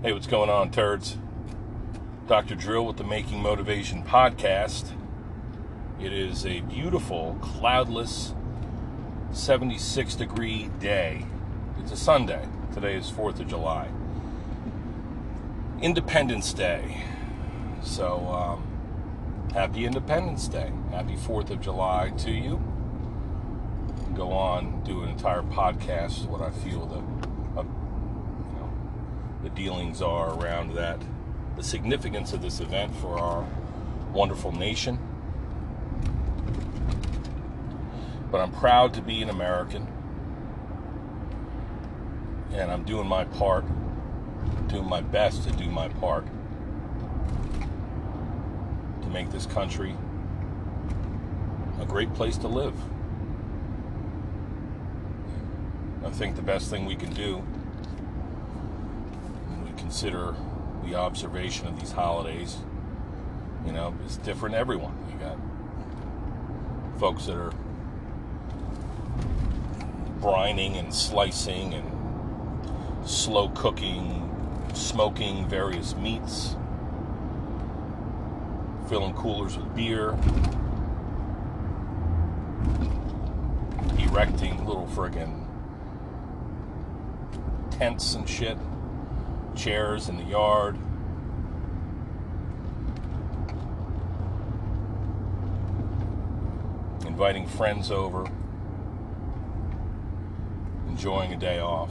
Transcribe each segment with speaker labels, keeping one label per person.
Speaker 1: Hey, what's going on, turds? Dr. Drill with the Making Motivation podcast. It is a beautiful, cloudless, 76 degree day. It's a Sunday. Today is 4th of July. Independence Day. So, um, happy Independence Day. Happy 4th of July to you. Go on, do an entire podcast, what I feel know, the dealings are around that, the significance of this event for our wonderful nation. But I'm proud to be an American. And I'm doing my part, doing my best to do my part to make this country a great place to live. I think the best thing we can do consider the observation of these holidays, you know, it's different everyone. You got folks that are brining and slicing and slow cooking, smoking various meats, filling coolers with beer, erecting little friggin' tents and shit, chairs in the yard. Inviting friends over, enjoying a day off,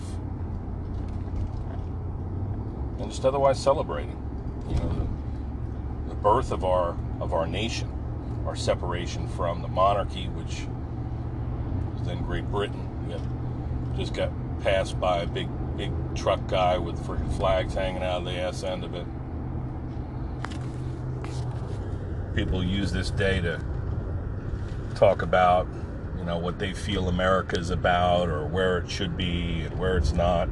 Speaker 1: and just otherwise celebrating. You know, the, the birth of our of our nation, our separation from the monarchy, which was then Great Britain. We just got passed by a big big truck guy with freaking flags hanging out of the ass end of it. People use this day to talk about, you know, what they feel America is about or where it should be and where it's not.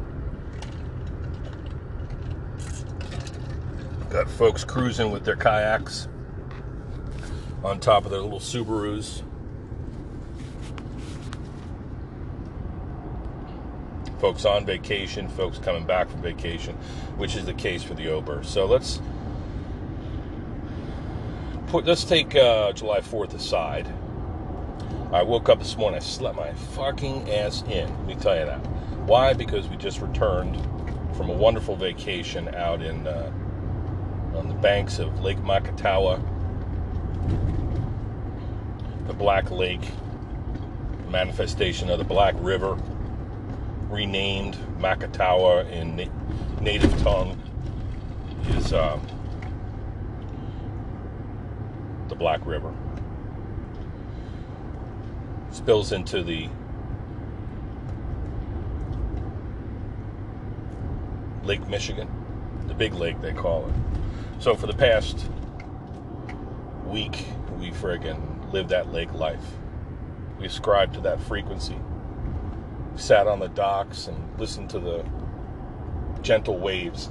Speaker 1: Got folks cruising with their kayaks on top of their little Subarus. Folks on vacation, folks coming back from vacation, which is the case for the Ober. So let's put let's take uh, July 4th aside. I woke up this morning, I slept my fucking ass in. Let me tell you that. Why? Because we just returned from a wonderful vacation out in uh, on the banks of Lake Macatawa, the Black Lake, manifestation of the Black River renamed Macatawa in na- native tongue is uh, the Black River. Spills into the Lake Michigan, the big lake they call it. So for the past week, we friggin' lived that lake life. We ascribed to that frequency sat on the docks and listened to the gentle waves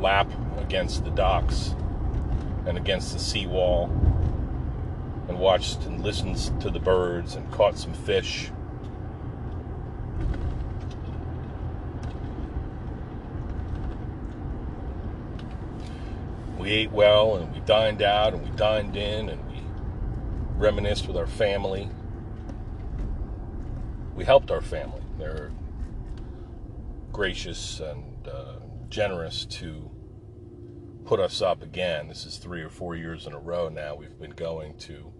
Speaker 1: lap against the docks and against the seawall and watched and listened to the birds and caught some fish. We ate well and we dined out and we dined in and we reminisced with our family we helped our family. They're gracious and uh, generous to put us up again. This is three or four years in a row now. We've been going to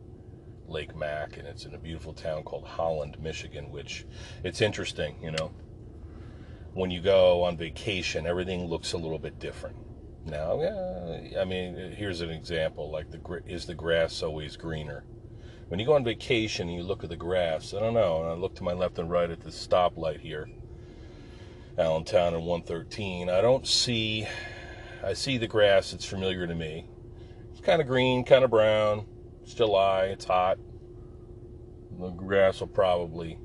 Speaker 1: Lake Mac, and it's in a beautiful town called Holland, Michigan. Which it's interesting, you know. When you go on vacation, everything looks a little bit different. Now, yeah, I mean, here's an example: like the is the grass always greener? When you go on vacation and you look at the graphs, I don't know, and I look to my left and right at the stoplight here, Allentown and 113, I don't see, I see the grass, it's familiar to me. It's kind of green, kind of brown, it's July, it's hot. The grass will probably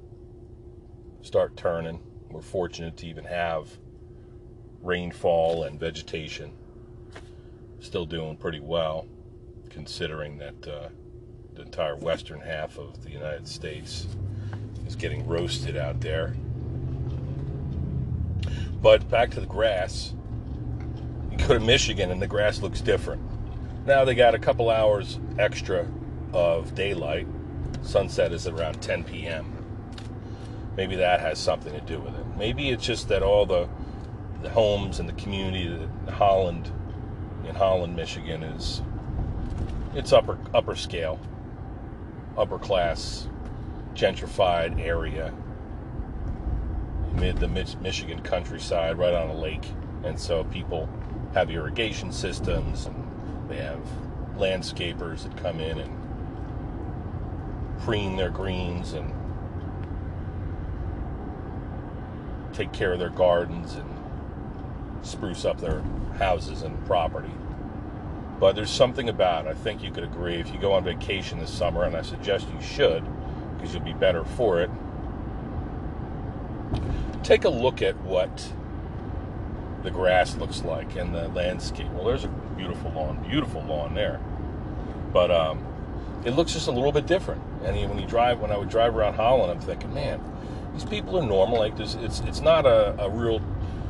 Speaker 1: start turning. We're fortunate to even have rainfall and vegetation. Still doing pretty well, considering that. Uh, entire western half of the United States is getting roasted out there. But back to the grass. You go to Michigan and the grass looks different. Now they got a couple hours extra of daylight. Sunset is around 10 p.m. Maybe that has something to do with it. Maybe it's just that all the the homes and the community in Holland in Holland, Michigan is it's upper upper scale, upper class, gentrified area mid the mid- Michigan countryside, right on a lake, and so people have irrigation systems and they have landscapers that come in and preen their greens and take care of their gardens and spruce up their houses and property. But there's something about, it. I think you could agree, if you go on vacation this summer, and I suggest you should, because you'll be better for it, take a look at what the grass looks like and the landscape. Well, there's a beautiful lawn, beautiful lawn there. But um, it looks just a little bit different. And when you drive, when I would drive around Holland, I'm thinking, man, these people are normal. Like it's it's not a, a real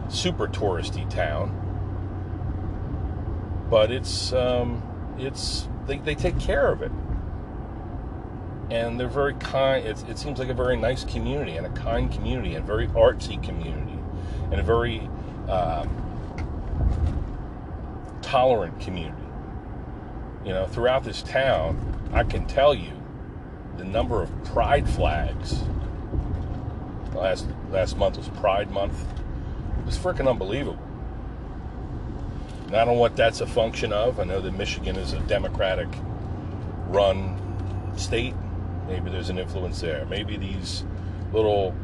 Speaker 1: super touristy town, but it's um, it's they, they take care of it, and they're very kind. It, it seems like a very nice community and a kind community and a very artsy community and a very um, tolerant community. You know, throughout this town, I can tell you the number of pride flags. Last last month was Pride Month. It was freaking unbelievable. And I don't know what that's a function of. I know that Michigan is a Democratic run state. Maybe there's an influence there. Maybe these little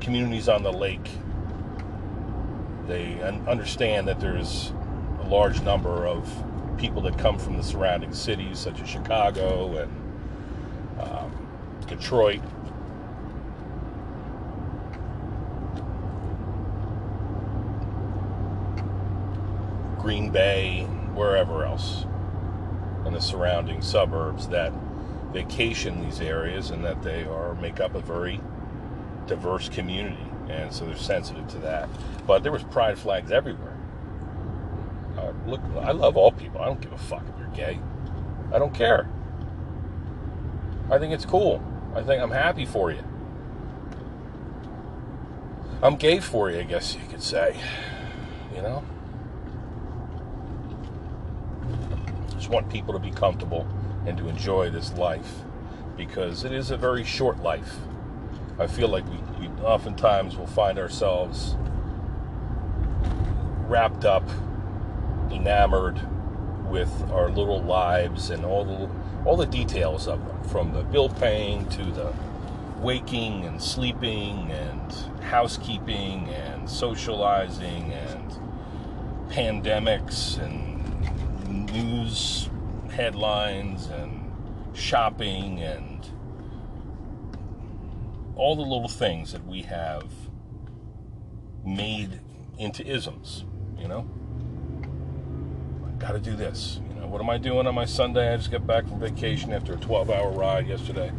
Speaker 1: communities on the lake they understand that there's a large number of people that come from the surrounding cities, such as Chicago and um, Detroit. Green Bay, wherever else, and the surrounding suburbs that vacation these areas and that they are make up a very diverse community and so they're sensitive to that. But there was pride flags everywhere. Uh, look, I love all people. I don't give a fuck if you're gay. I don't care. I think it's cool. I think I'm happy for you. I'm gay for you, I guess you could say. You know? Want people to be comfortable and to enjoy this life because it is a very short life. I feel like we oftentimes we'll find ourselves wrapped up, enamored with our little lives and all the all the details of them, from the bill paying to the waking and sleeping and housekeeping and socializing and pandemics and news headlines and shopping and all the little things that we have made into isms, you know? I gotta do this. You know, what am I doing on my Sunday? I just got back from vacation after a 12 hour ride yesterday.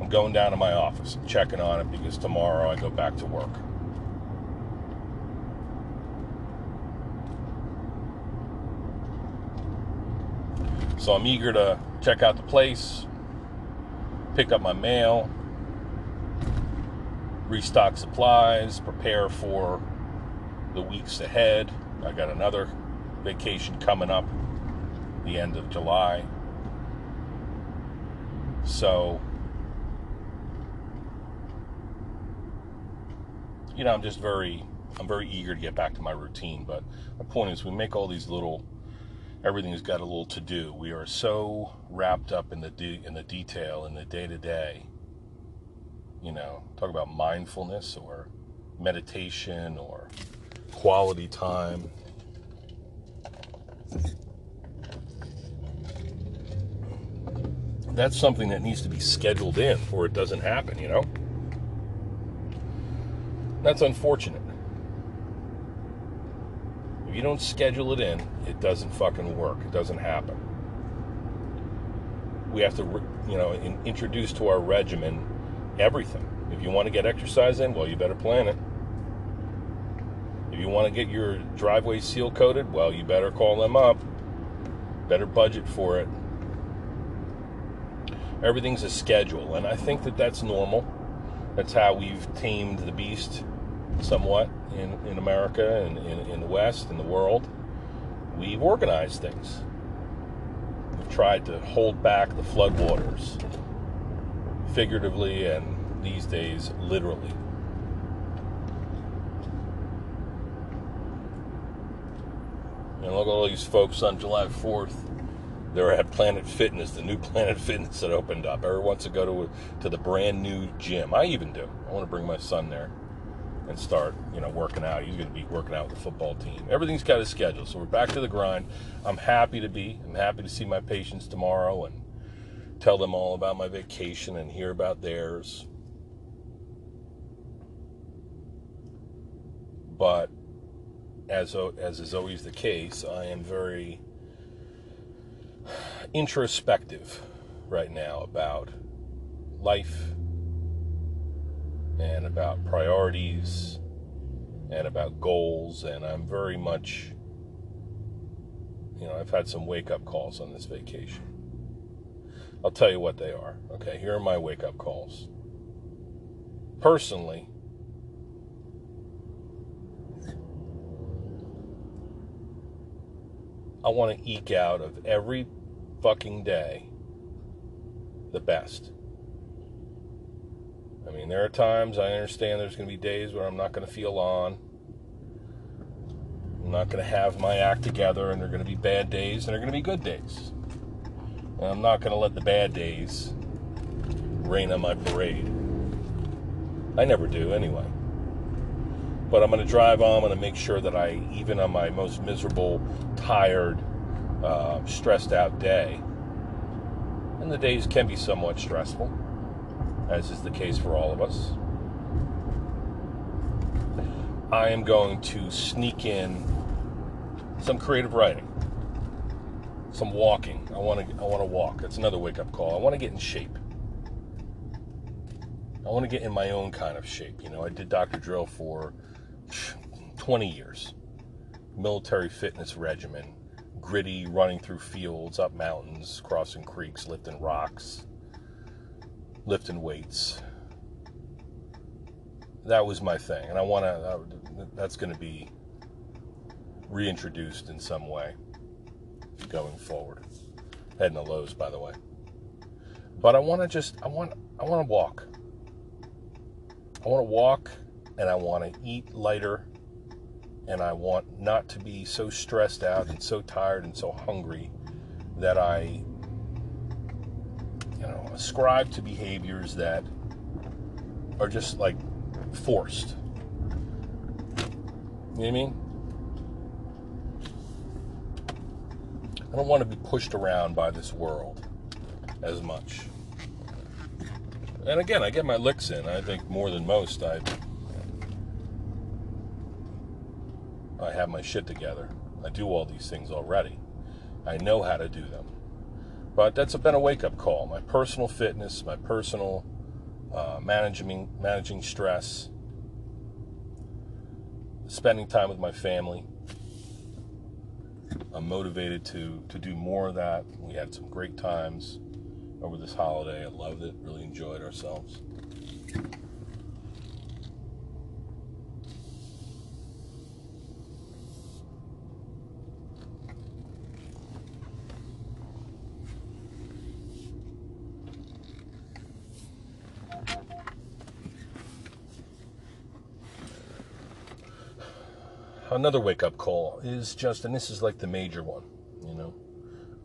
Speaker 1: I'm going down to my office checking on it because tomorrow I go back to work. So I'm eager to check out the place, pick up my mail, restock supplies, prepare for the weeks ahead. I got another vacation coming up the end of July. So, you know, I'm just very, I'm very eager to get back to my routine. But my point is, we make all these little, everything's got a little to do. We are so wrapped up in the de- in the detail in the day to day you know, talk about mindfulness or meditation or quality time. That's something that needs to be scheduled in or it doesn't happen, you know? That's unfortunate. You don't schedule it in, it doesn't fucking work. It doesn't happen. We have to, you know, in, introduce to our regimen everything. If you want to get exercise in, well, you better plan it. If you want to get your driveway seal coated, well, you better call them up. Better budget for it. Everything's a schedule, and I think that that's normal. That's how we've tamed the beast somewhat in, in America and in, in the West, in the world. We've organized things. We've tried to hold back the floodwaters, figuratively and these days, literally. And look at all these folks on July 4th. They're at Planet Fitness, the new Planet Fitness that opened up. Everyone wants to go to to the brand new gym. I even do. I want to bring my son there and start, you know, working out. He's going to be working out with the football team. Everything's got a schedule, so we're back to the grind. I'm happy to be. I'm happy to see my patients tomorrow and tell them all about my vacation and hear about theirs. But as as is always the case, I am very introspective right now about life and about priorities and about goals and I'm very much you know, I've had some wake up calls on this vacation. I'll tell you what they are. Okay, here are my wake up calls. Personally, I want to eke out of every fucking day the best. I mean, there are times I understand there's going to be days where I'm not going to feel on. I'm not going to have my act together, and there are going to be bad days, and there are going to be good days. And I'm not going to let the bad days rain on my parade. I never do, anyway. But I'm going to drive on. I'm going to make sure that I, even on my most miserable, tired, uh, stressed out day, and the days can be somewhat stressful, as is the case for all of us. I am going to sneak in some creative writing, some walking. I want to I want to walk. That's another wake up call. I want to get in shape. I want to get in my own kind of shape. You know, I did Dr. Drill for 20 years, military fitness regimen, gritty, running through fields, up mountains, crossing creeks, lifting rocks, lifting weights. That was my thing, and I want to. That's going to be reintroduced in some way going forward. Heading to Lowe's, by the way. But I want to just. I want. I want to walk. I want to walk, and I want to eat lighter and I want not to be so stressed out and so tired and so hungry that I, ascribe to behaviors that are just like forced. You know what I mean? I don't want to be pushed around by this world as much. And again, I get my licks in. I think more than most. I I have my shit together. I do all these things already. I know how to do them. But that's been a wake up call. My personal fitness, my personal uh, managing managing stress, spending time with my family. I'm motivated to to do more of that. We had some great times over this holiday. I loved it. Really enjoyed ourselves. Another wake up call is just, and this is like the major one, you know.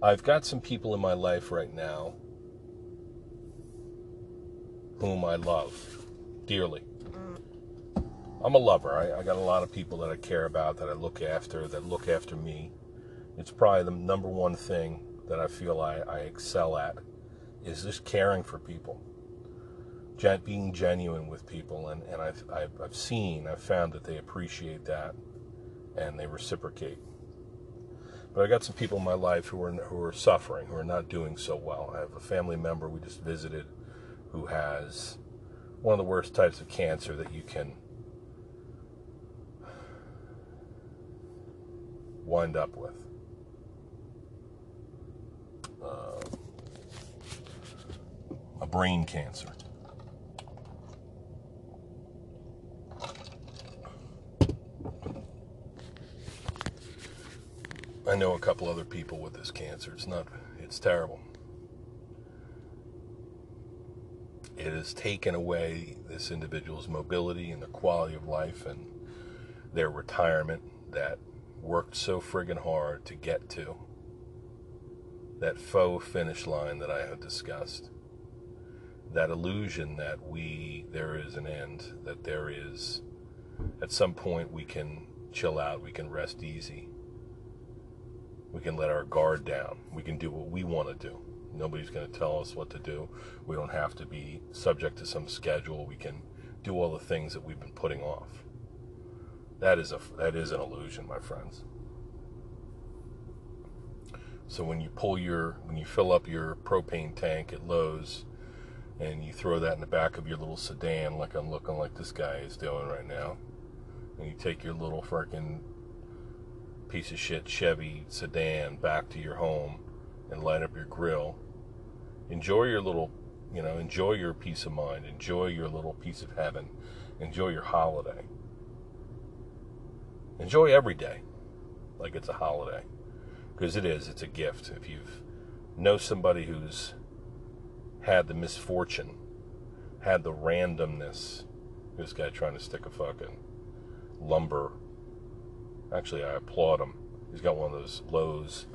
Speaker 1: I've got some people in my life right now whom I love dearly. I'm a lover. I, I, got a lot of people that I care about, that I look after, that look after me. It's probably the number one thing that I feel I, I excel at is just caring for people, Gen- being genuine with people. And, and I've, I've, I've seen, I've found that they appreciate that and they reciprocate. But I got some people in my life who are who are suffering, who are not doing so well. I have a family member we just visited who has one of the worst types of cancer that you can wind up with. Uh, a brain cancer. I know a couple other people with this cancer. It's not, it's terrible. It has taken away this individual's mobility and their quality of life and their retirement that worked so friggin' hard to get to. That faux finish line that I have discussed. That illusion that we, there is an end, that there is, at some point we can chill out, we can rest easy we can let our guard down. We can do what we want to do. Nobody's going to tell us what to do. We don't have to be subject to some schedule. We can do all the things that we've been putting off. That is a that is an illusion, my friends. So when you pull your when you fill up your propane tank at Lowe's and you throw that in the back of your little sedan like I'm looking like this guy is doing right now, and you take your little freaking piece of shit Chevy sedan back to your home and light up your grill. Enjoy your little, you know, enjoy your peace of mind. Enjoy your little piece of heaven. Enjoy your holiday. Enjoy every day like it's a holiday because it is. It's a gift. If you've know somebody who's had the misfortune, had the randomness, this guy trying to stick a fucking lumber Actually, I applaud him. He's got one of those Lowe's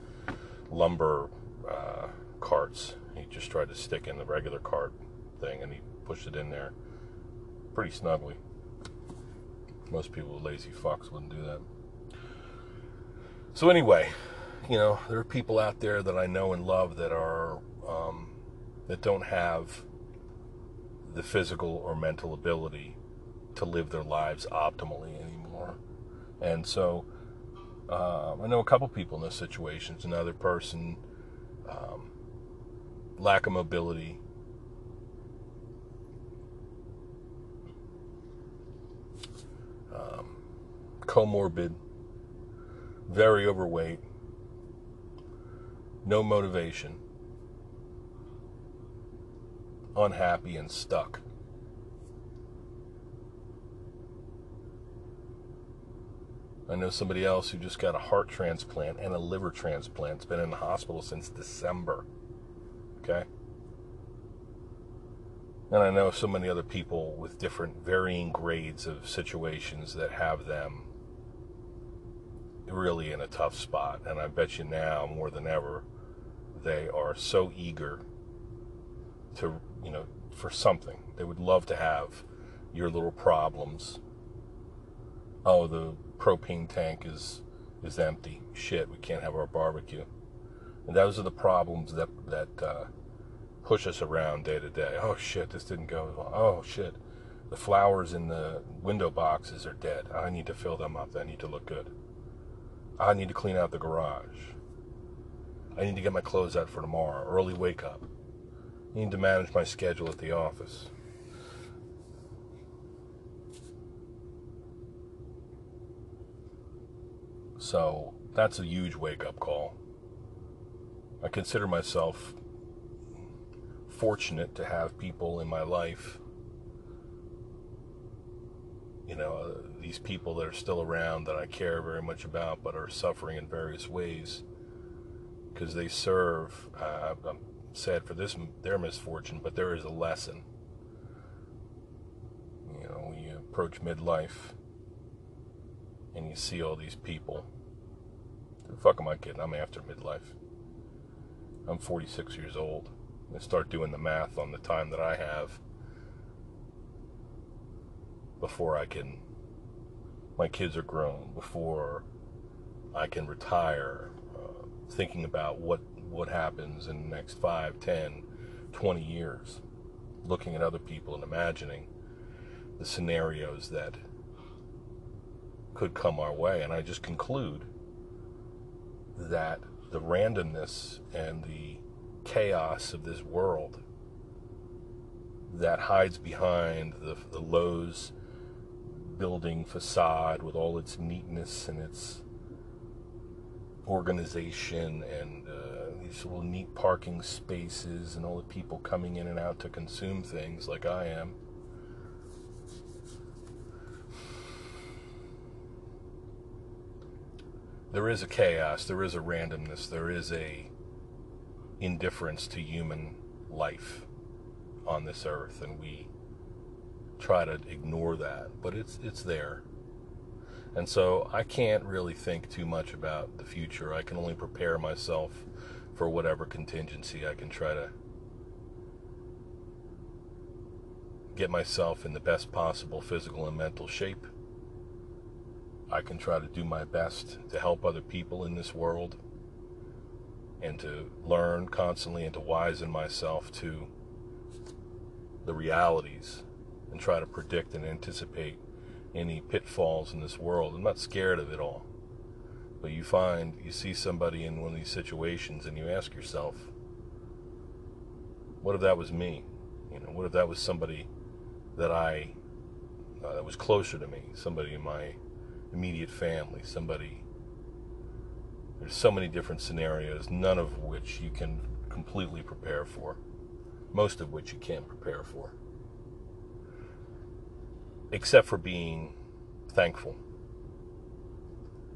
Speaker 1: lumber uh, carts. He just tried to stick in the regular cart thing and he pushed it in there pretty snugly. Most people, lazy fucks, wouldn't do that. So, anyway, you know, there are people out there that I know and love that are, um, that don't have the physical or mental ability to live their lives optimally anymore. And so um, I know a couple people in this situation. It's another person, um, lack of mobility, um, comorbid, very overweight, no motivation, unhappy, and stuck. I know somebody else who just got a heart transplant and a liver transplant. It's been in the hospital since December. Okay? And I know so many other people with different varying grades of situations that have them really in a tough spot. And I bet you now more than ever, they are so eager to, you know, for something. They would love to have your little problems. Oh, the propane tank is is empty. Shit, we can't have our barbecue. And those are the problems that that uh, push us around day to day. Oh shit, this didn't go well. Oh shit, the flowers in the window boxes are dead. I need to fill them up. They need to look good. I need to clean out the garage. I need to get my clothes out for tomorrow. Early wake up. I need to manage my schedule at the office. So that's a huge wake up call. I consider myself fortunate to have people in my life, you know, uh, these people that are still around that I care very much about but are suffering in various ways because they serve. Uh, I'm sad for this their misfortune, but there is a lesson. You know, when you approach midlife and you see all these people the fuck am I kidding? I'm after midlife. I'm 46 years old. And start doing the math on the time that I have before I can. My kids are grown. Before I can retire. Uh, thinking about what what happens in the next 5, 10, 20 years. Looking at other people and imagining the scenarios that could come our way. And I just conclude that the randomness and the chaos of this world that hides behind the, the Lowe's building facade with all its neatness and its organization and uh, these little neat parking spaces and all the people coming in and out to consume things like I am. There is a chaos, there is a randomness, there is a indifference to human life on this earth and we try to ignore that, but it's it's there. And so I can't really think too much about the future. I can only prepare myself for whatever contingency I can try to get myself in the best possible physical and mental shape. I can try to do my best to help other people in this world and to learn constantly and to wisen myself to the realities and try to predict and anticipate any pitfalls in this world. I'm not scared of it all. But you find, you see somebody in one of these situations and you ask yourself, what if that was me? You know, what if that was somebody that I, uh, that was closer to me, somebody in my immediate family, somebody. There's so many different scenarios, none of which you can completely prepare for, most of which you can't prepare for except for being thankful.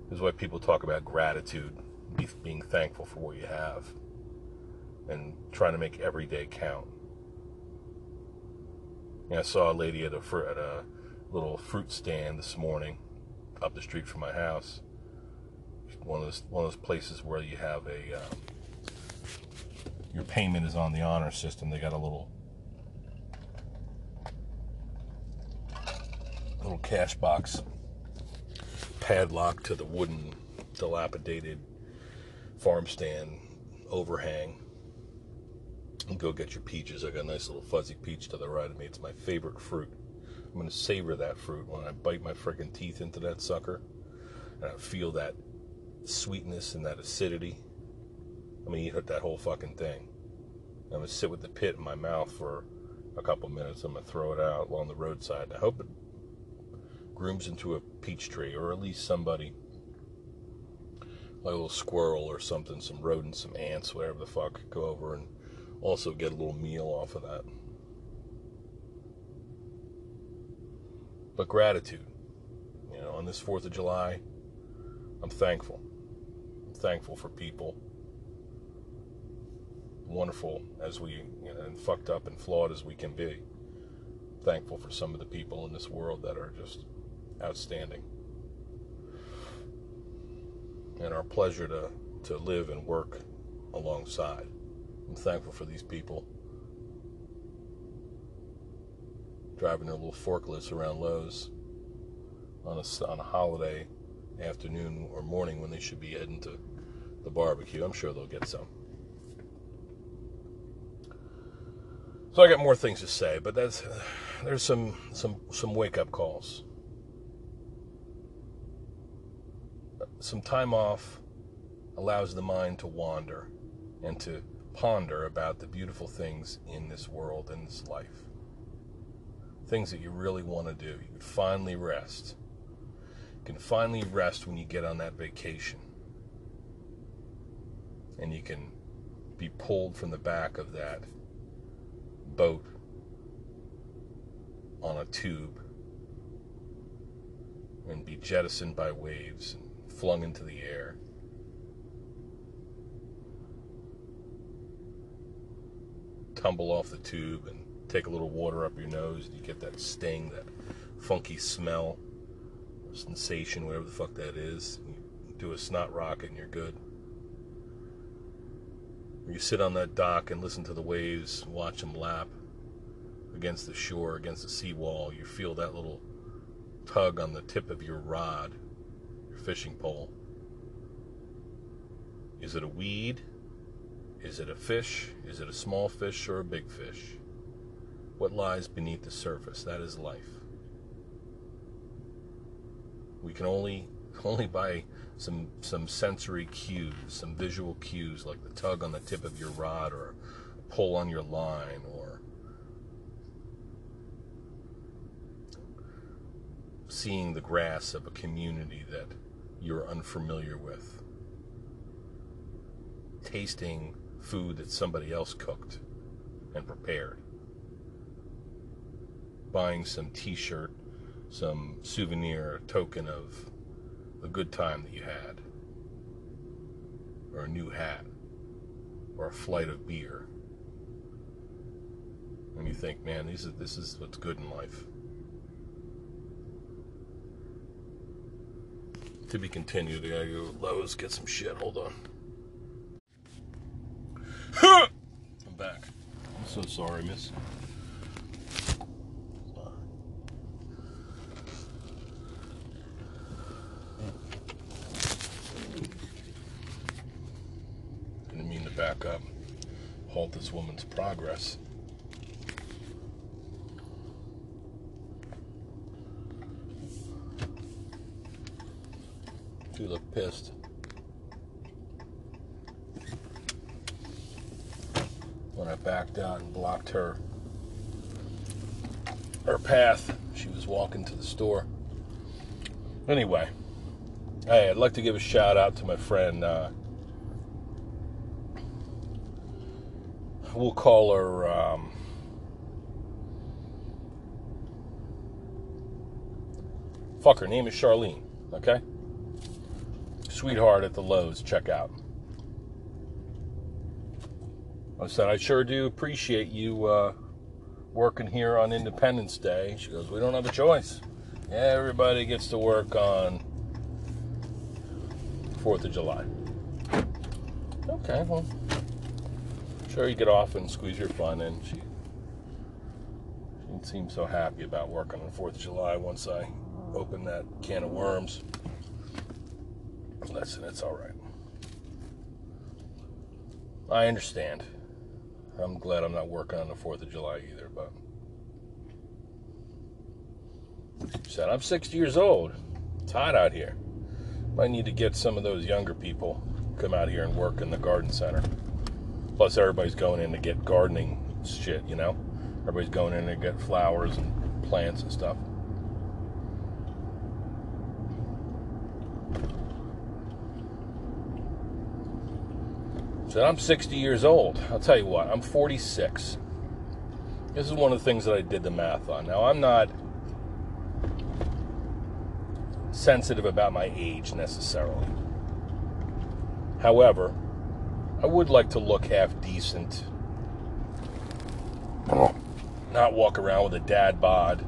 Speaker 1: This is why people talk about gratitude, being thankful for what you have, and trying to make every day count. Know, I saw a lady at a, at a little fruit stand this morning up the street from my house. One of those one of those places where you have a um, your payment is on the honor system. They got a little little cash box padlock to the wooden, dilapidated farm stand overhang. And go get your peaches. I got a nice little fuzzy peach to the right of me. It's my favorite fruit. I'm gonna savor that fruit when I bite my freaking teeth into that sucker, and I feel that sweetness and that acidity. I'm gonna eat that whole fucking thing. I'm gonna sit with the pit in my mouth for a couple minutes. I'm gonna throw it out along the roadside. I hope it grooms into a peach tree, or at least somebody, like a little squirrel or something, some rodents, some ants, whatever the fuck, go over and also get a little meal off of that. But gratitude, you know, on this 4th of July, I'm thankful. I'm thankful for people. Wonderful as we, you know, and fucked up and flawed as we can be. Thankful for some of the people in this world that are just outstanding. And our pleasure to, to live and work alongside. I'm thankful for these people driving their little forklifts around Lowe's on a, on a holiday afternoon or morning when they should be heading to the barbecue. I'm sure they'll get some. So I got more things to say, but that's there's some some some wake up calls. some time off allows the mind to wander and to ponder about the beautiful things in this world, and this life. Things that you really want to do. You can finally rest. You can finally rest when you get on that vacation. And you can be pulled from the back of that boat on a tube and be jettisoned by waves and flung into the air. Tumble off the tube and take a little water up your nose, and you get that sting, that funky smell, sensation, whatever the fuck that is. You do a snot rocket, and you're good. you sit on that dock and listen to the waves, watch them lap against the shore, against the seawall. You feel that little tug on the tip of your rod your fishing pole. Is it a weed? Is it a fish? Is it a small fish or a big fish? What lies beneath the surface? That is life. We can only only by some some sensory cues, some visual cues like the tug on the tip of your rod or a pull on your line or seeing the grass of a community that you're unfamiliar with. tasting food that somebody else cooked and prepared. Buying some t shirt, some souvenir, token of a good time that you had, or a new hat, or a flight of beer. And you think, man, these are, this is what's good in life. To be continued. I gotta go Lowe's, get some shit. Hold on. I'm back. I'm so sorry, miss. Didn't mean to back up, halt this woman's progress. She looked pissed. When I backed out and blocked her her path, she was walking to the store. Anyway, hey, I'd like to give a shout out to my friend. Uh, we'll call her. Um, fuck, her name is Charlene. Okay sweetheart at the Lowe's checkout. I said, I sure do appreciate you uh, working here on Independence Day. She goes, We don't have a choice. Everybody gets to work on 4th of July. Okay, well, sure you get off and squeeze your fun in. She, she didn't seem so happy about working on 4th of July once I opened that can of worms. Listen, it's all right. I understand. I'm glad I'm not working on the 4th of July either, but. She said, I'm 60 years old. It's hot out here. Might need to get some of those younger people come out here and work in the garden center. Plus, everybody's going in to get gardening shit, you know? Everybody's going in to get flowers and plants and stuff. So I'm 60 years old. I'll tell you what, I'm 46. This is one of the things that I did the math on. Now, I'm not sensitive about my age necessarily. However, I would like to look half decent. Not walk around with a dad bod.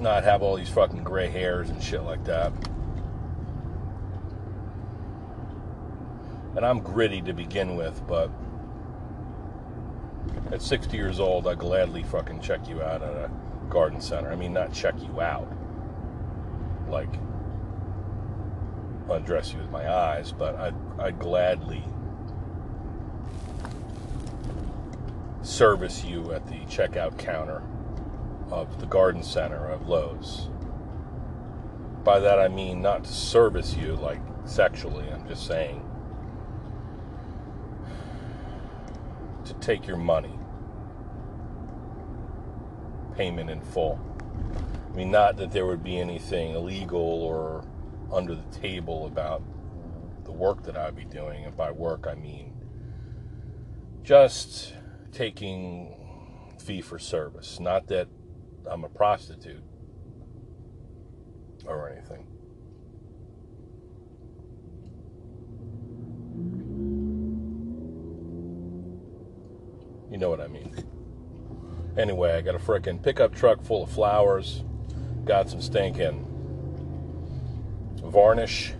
Speaker 1: Not have all these fucking gray hairs and shit like that. and I'm gritty to begin with, but at 60 years old, I gladly fucking check you out at a garden center. I mean, not check you out, like undress you with my eyes, but I'd, I'd gladly service you at the checkout counter of the garden center of Lowe's. By that I mean not to service you like sexually, I'm just saying to take your money. Payment in full. I mean, not that there would be anything illegal or under the table about the work that I'd be doing. And by work, I mean just taking fee for service. Not that I'm a prostitute or anything. You know what I mean. Anyway, I got a freaking pickup truck full of flowers. Got some stinking varnish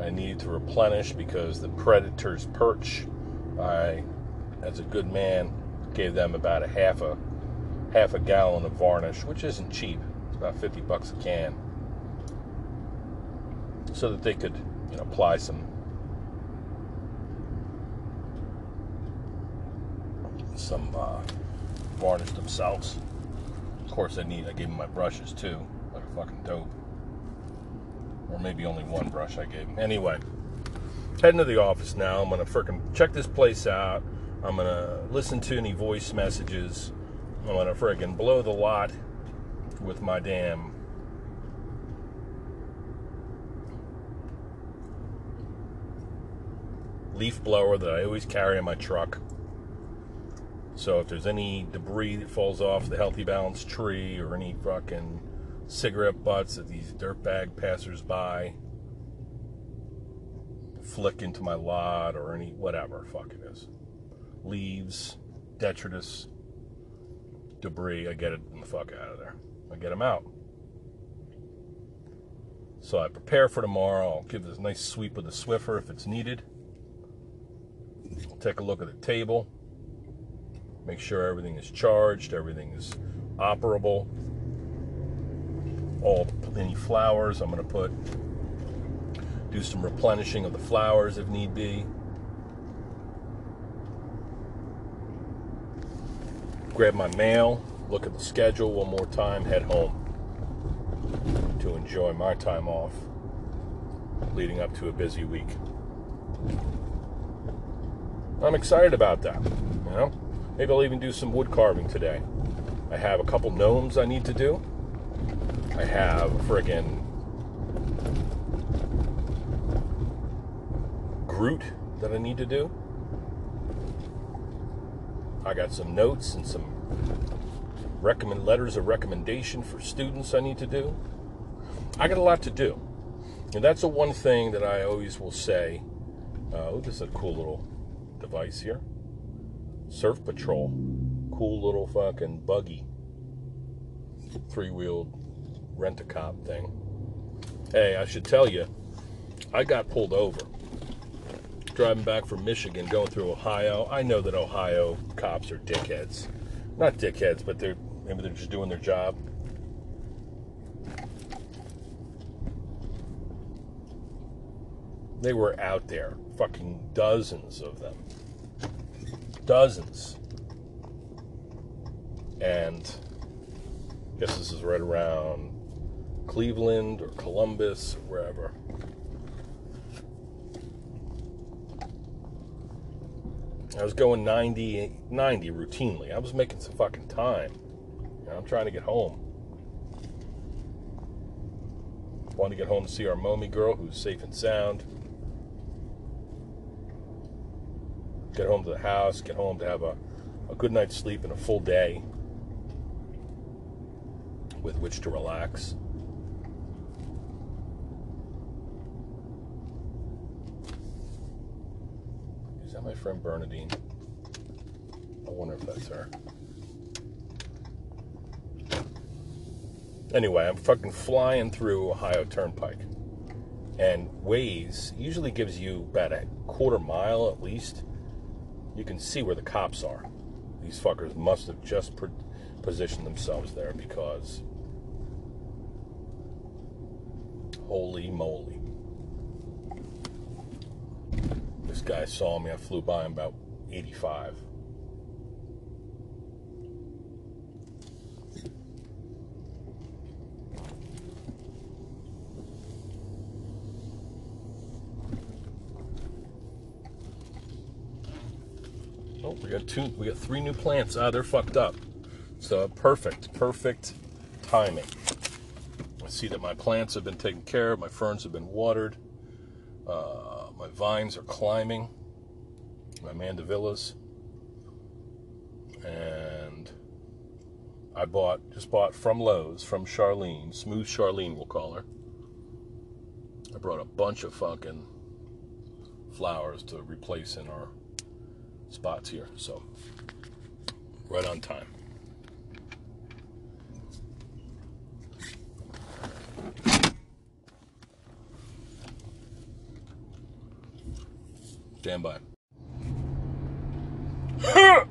Speaker 1: I needed to replenish because the Predator's perch, I, as a good man, gave them about a half a half a gallon of varnish, which isn't cheap. It's about 50 bucks a can. So that they could, you know, apply some some uh, varnish themselves. Of course, I need. I gave them my brushes too, like a fucking dope or maybe only one brush I gave him. Anyway, heading to the office now. I'm gonna freaking check this place out. I'm gonna listen to any voice messages. I'm gonna fricking blow the lot with my damn leaf blower that I always carry in my truck. So if there's any debris that falls off the healthy balance tree or any fucking cigarette butts that these dirtbag passers-by flick into my lot or any whatever fuck it is. Leaves, detritus, debris, I get it the fuck out of there. I get them out. So I prepare for tomorrow. I'll give this nice sweep with the Swiffer if it's needed. I'll take a look at the table. Make sure everything is charged, everything is operable. All any flowers, I'm going to put do some replenishing of the flowers if need be. Grab my mail, look at the schedule one more time, head home to enjoy my time off leading up to a busy week. I'm excited about that, you know? Maybe I'll even do some wood carving today. I have a couple gnomes I need to do. I have friggin' Groot that I need to do. I got some notes and some recommend letters of recommendation for students I need to do. I got a lot to do. And that's the one thing that I always will say. Uh, oh, this is a cool little device here. Surf Patrol. Cool little fucking buggy. Three wheeled rent a cop thing. Hey, I should tell you, I got pulled over driving back from Michigan, going through Ohio. I know that Ohio cops are dickheads. Not dickheads, but they're maybe they're just doing their job. They were out there, fucking dozens of them. Dozens. And I guess this is right around Cleveland or Columbus, or wherever. I was going 90, 90 routinely. I was making some fucking time. You know, I'm trying to get home. Want to get home to see our mommy girl who's safe and sound. Get home to the house, get home to have a, a good night's sleep and a full day with which to relax. That my friend Bernadine? I wonder if that's her. Anyway, I'm fucking flying through Ohio Turnpike. And Waze usually gives you about a quarter mile at least. You can see where the cops are. These fuckers must have just positioned themselves there because. Holy moly. This guy saw me. I flew by him about 85. Oh, we got two. We got three new plants. Ah, they're fucked up. So perfect, perfect timing. I see that my plants have been taken care of. My ferns have been watered. Uh, my vines are climbing, my mandevillas, and I bought just bought from Lowe's from Charlene, smooth Charlene, we'll call her. I brought a bunch of fucking flowers to replace in our spots here, so right on time. Stand by.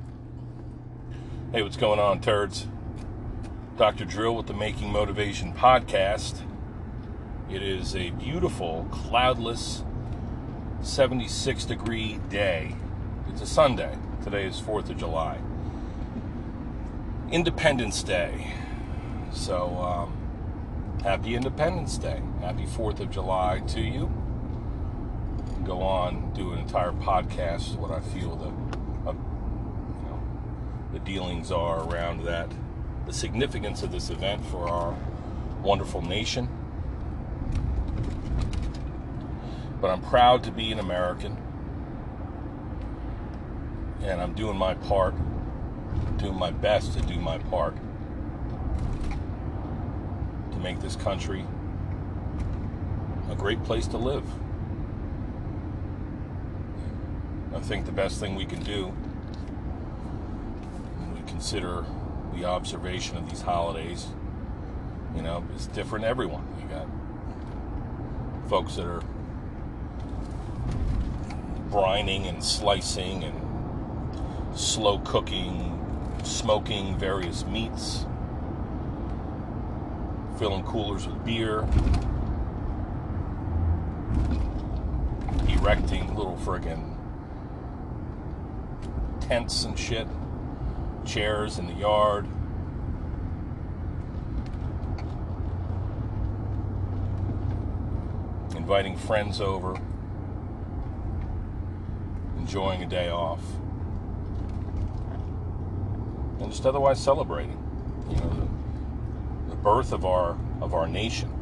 Speaker 1: hey, what's going on, turds? Dr. Drill with the Making Motivation podcast. It is a beautiful, cloudless, 76 degree day. It's a Sunday. Today is 4th of July. Independence Day. So, um, happy Independence Day. Happy 4th of July to you go on do an entire podcast what I feel the uh, you know the dealings are around that, the significance of this event for our wonderful nation. But I'm proud to be an American. and I'm doing my part, doing my best to do my part to make this country a great place to live. I think the best thing we can do when we consider the observation of these holidays, you know, is different everyone. You got folks that are brining and slicing and slow cooking, smoking various meats, filling coolers with beer, erecting little friggin' tents and shit, chairs in the yard. Inviting friends over, enjoying a day off, and just otherwise celebrating, you know, the, the birth of our of our nation,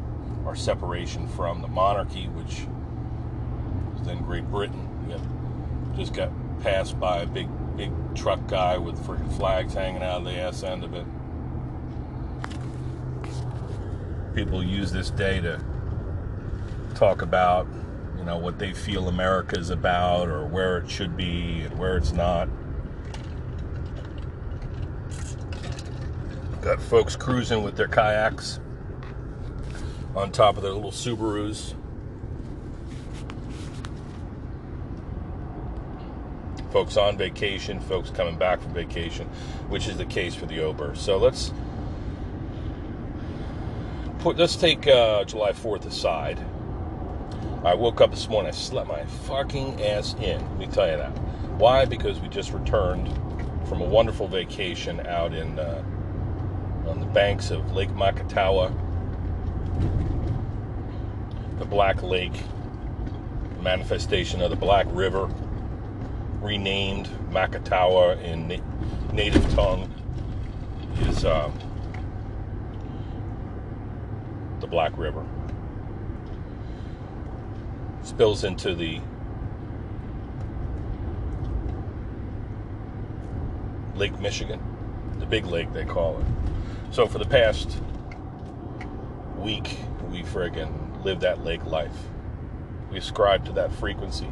Speaker 1: our separation from the monarchy, which was then Great Britain. We have just got passed by a big big truck guy with freaking flags hanging out of the ass end of it. People use this day to talk about, you know, what they feel America is about or where it should be and where it's not. Got folks cruising with their kayaks on top of their little Subarus. Folks on vacation, folks coming back from vacation, which is the case for the Ober. So let's put let's take uh, July 4th aside. I woke up this morning, I slept my fucking ass in. Let me tell you that. Why? Because we just returned from a wonderful vacation out in uh, on the banks of Lake Macatawa, the Black Lake, manifestation of the Black River renamed Macatawa in na- native tongue is um, the Black River. Spills into the Lake Michigan, the big lake they call it. So for the past week, we friggin' lived that lake life. We ascribed to that frequency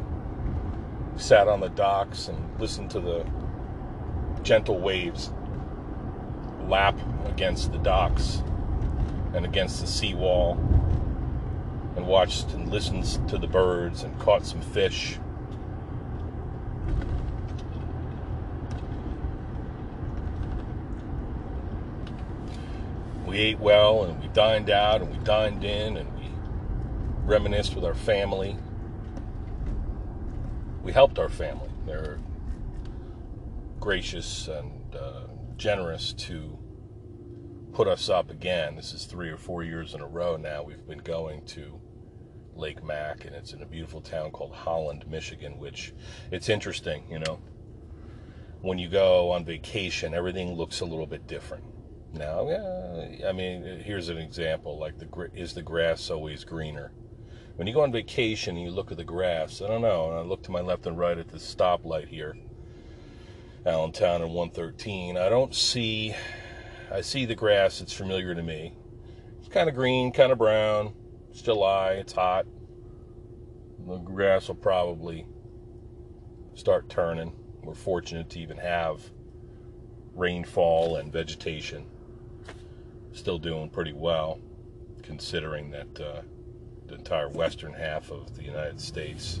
Speaker 1: sat on the docks and listened to the gentle waves lap against the docks and against the seawall and watched and listened to the birds and caught some fish. We ate well and we dined out and we dined in and we reminisced with our family we helped our family. They're gracious and uh, generous to put us up again. This is three or four years in a row now. We've been going to Lake Mac, and it's in a beautiful town called Holland, Michigan. Which it's interesting, you know. When you go on vacation, everything looks a little bit different. Now, yeah, I mean, here's an example: like the is the grass always greener? When you go on vacation and you look at the grass, I don't know, and I look to my left and right at the stoplight here, Allentown and 113, I don't see, I see the grass, it's familiar to me. It's kind of green, kind of brown. It's July, it's hot. The grass will probably start turning. We're fortunate to even have rainfall and vegetation. Still doing pretty well, considering that uh, the entire western half of the United States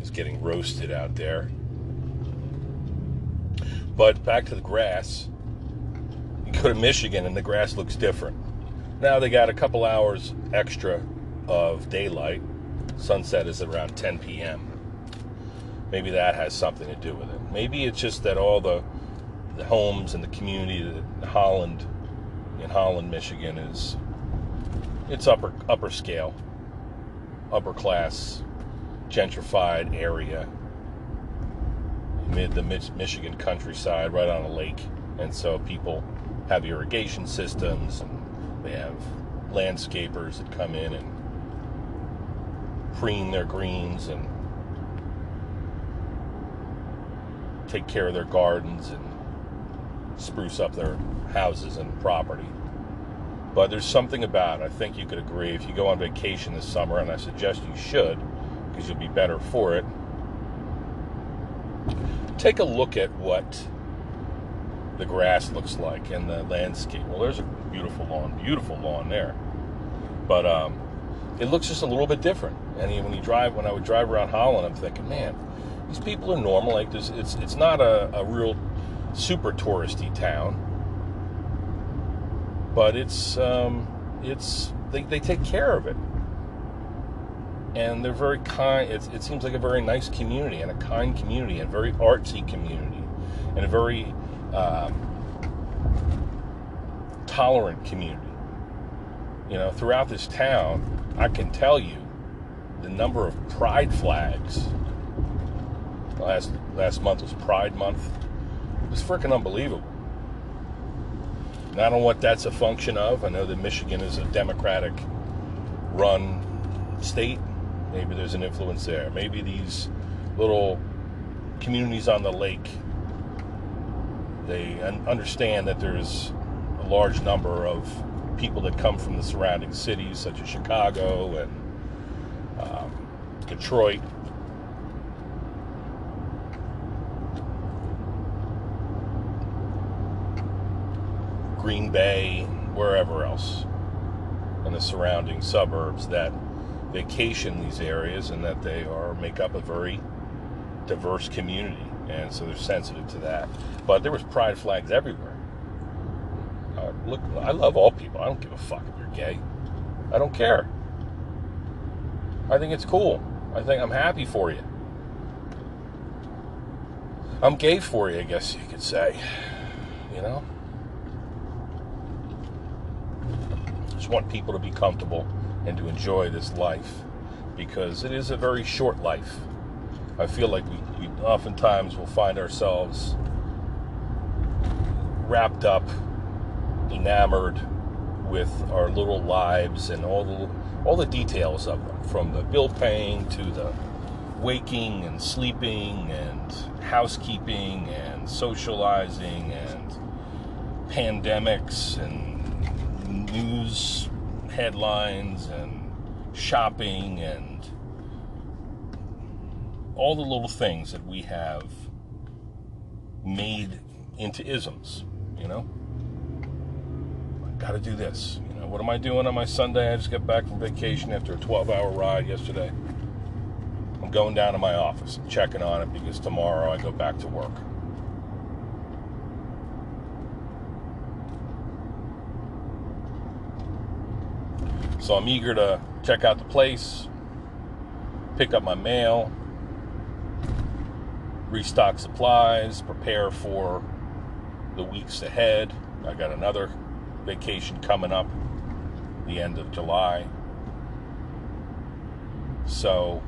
Speaker 1: is getting roasted out there. But back to the grass. You go to Michigan and the grass looks different. Now they got a couple hours extra of daylight. Sunset is around 10 p.m. Maybe that has something to do with it. Maybe it's just that all the the homes and the community in Holland in Holland, Michigan is it's upper upper scale upper class, gentrified area, mid the mid- Michigan countryside, right on a lake, and so people have irrigation systems, and they have landscapers that come in and preen their greens and take care of their gardens and spruce up their houses and property. But there's something about it. I think you could agree if you go on vacation this summer, and I suggest you should, because you'll be better for it. Take a look at what the grass looks like and the landscape. Well, there's a beautiful lawn, beautiful lawn there. But um, it looks just a little bit different. And when you drive, when I would drive around Holland, I'm thinking, man, these people are normal. Like it's it's not a, a real super touristy town, but it's um, it's they, they take care of it, and they're very kind. It, it seems like a very nice community and a kind community and very artsy community and a very um, tolerant community. You know, throughout this town, I can tell you the number of pride flags. Last last month was Pride Month. It was freaking unbelievable. I don't know what that's a function of. I know that Michigan is a Democratic run state. Maybe there's an influence there. Maybe these little communities on the lake they understand that there's a large number of people that come from the surrounding cities, such as Chicago and um, Detroit. Green Bay, wherever else in the surrounding suburbs that vacation these areas and that they are make up a very diverse community and so they're sensitive to that but there was pride flags everywhere uh, look, I love all people. I don't give a fuck if you're gay. I don't care. I think it's cool. I think I'm happy for you. I'm gay for you, I guess you could say. You know? Just want people to be comfortable and to enjoy this life because it is a very short life. I feel like we, we oftentimes will find ourselves wrapped up enamored with our little lives and all the all the details of them, from the bill paying to the waking and sleeping and housekeeping and socializing and pandemics and news headlines and shopping and all the little things that we have made into isms, you know? I got to do this. You know, what am I doing on my Sunday? I just got back from vacation after a 12-hour ride yesterday. I'm going down to my office checking on it because tomorrow I go back to work. So I'm eager to check out the place, pick up my mail, restock supplies, prepare for the weeks ahead. I got another vacation coming up the end of July. So,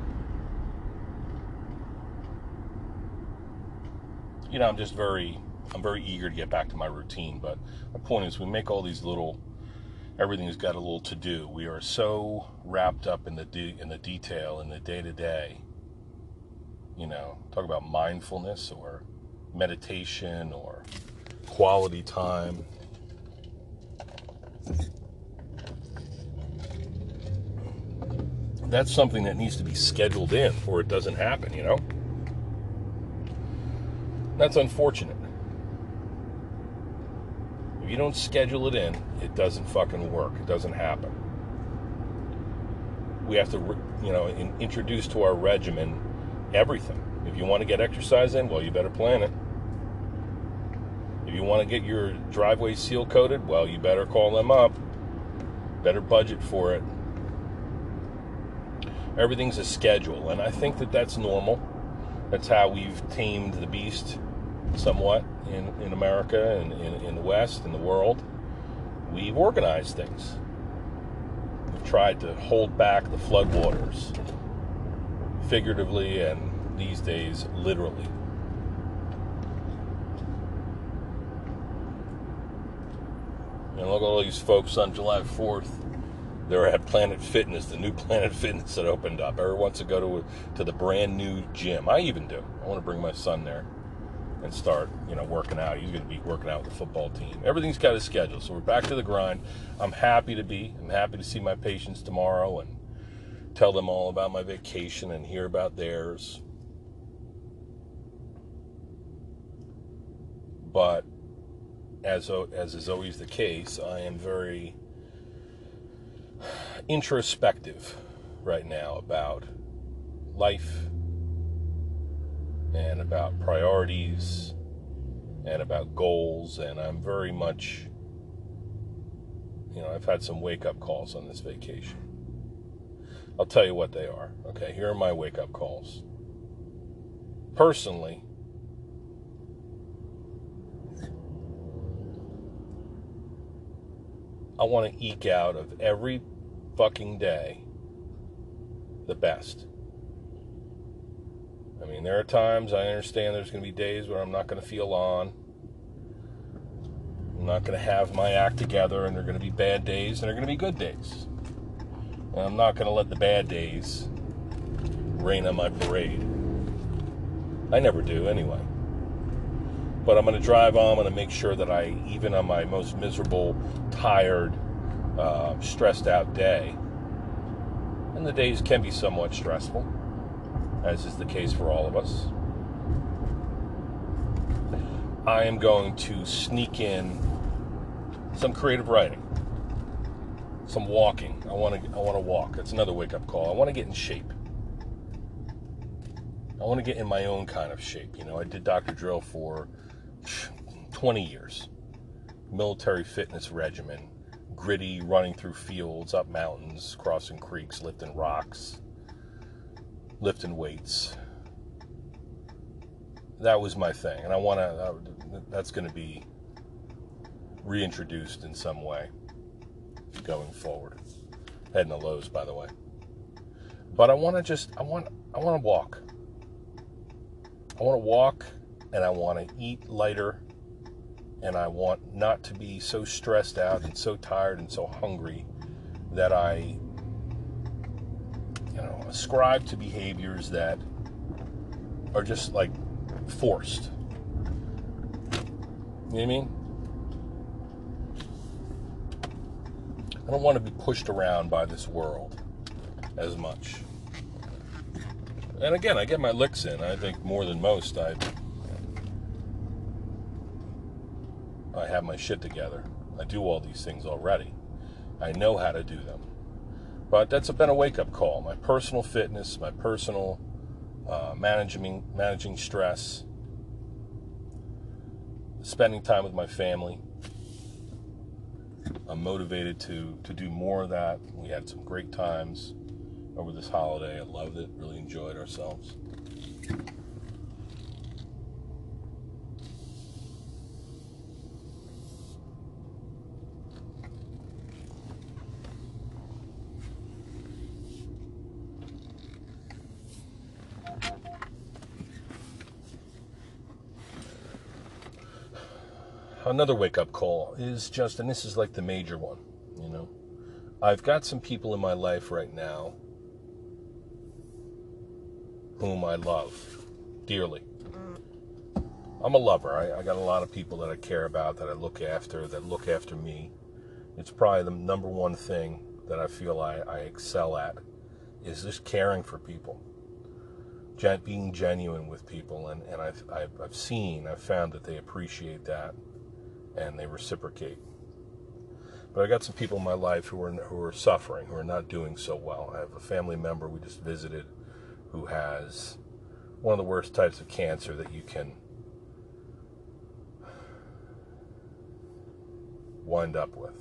Speaker 1: you know, I'm just very, I'm very eager to get back to my routine. But my point is, we make all these little, everything's got a little to do. We are so wrapped up in the de- in the detail, in the day to day. You know, talk about mindfulness or meditation or quality time that's something that needs to be scheduled in or it doesn't happen, you know? That's unfortunate. If you don't schedule it in, it doesn't fucking work. It doesn't happen. We have to, you know, in, introduce to our regimen everything. If you want to get exercise in, well, you better plan it. If you want to get your driveway seal coated, well, you better call them up. Better budget for it everything's a schedule, and I think that that's normal. That's how we've tamed the beast somewhat in, in America and in, in the West, in the world. We've organized things. We've tried to hold back the floodwaters, figuratively and these days, literally. And look at all these folks on July 4th they're at Planet Fitness, the new Planet Fitness that opened up. Everyone wants to go to to the brand new gym. I even do. I want to bring my son there and start, you know, working out. He's going to be working out with the football team. Everything's got a schedule, so we're back to the grind. I'm happy to be. I'm happy to see my patients tomorrow and tell them all about my vacation and hear about theirs. But as as is always the case, I am very introspective right now about life and about priorities and about goals and I'm very much you know, I've had some wake-up calls on this vacation. I'll tell you what they are. Okay, here are my wake-up calls. Personally, I want to eke out of every fucking day the best. I mean, there are times I understand there's going to be days where I'm not going to feel on. I'm not going to have my act together, and there are going to be bad days, and there are going to be good days. And I'm not going to let the bad days rain on my parade. I never do, anyway. But I'm going to drive on. I'm going to make sure that I, even on my most miserable, tired, uh, stressed out day, and the days can be somewhat stressful, as is the case for all of us. I am going to sneak in some creative writing, some walking. I want to I want to walk. That's another wake up call. I want to get in shape. I want to get in my own kind of shape. You know, I did Dr. Drill for 20 years, military fitness regimen, gritty, running through fields, up mountains, crossing creeks, lifting rocks, lifting weights. That was my thing, and I want to. Uh, that's going to be reintroduced in some way going forward. Heading to Lowe's, by the way. But I want to just. I want. I want to walk. I want to walk and I want to eat lighter and I want not to be so stressed out and so tired and so hungry that I you know ascribe to behaviors that are just like forced. You know what I mean? I don't want to be pushed around by this world as much. And again, I get my licks in. I think more than most. I I have my shit together. I do all these things already. I know how to do them. But that's been a wake up call. My personal fitness, my personal uh, managing managing stress, spending time with my family. I'm motivated to to do more of that. We had some great times over this holiday. I loved it. Really enjoyed ourselves. Another wake up call is just, and this is like the major one, you know. I've got some people in my life right now whom I love dearly. I'm a lover. I, I, got a lot of people that I care about, that I look after, that look after me. It's probably the number one thing that I feel I, I excel at is just caring for people, Gen- being genuine with people. And, and I've, I've, I've seen, I've found that they appreciate that and they reciprocate. But I got some people in my life who are who are suffering, who are not doing so well. I have a family member we just visited who has one of the worst types of cancer that you can wind up with.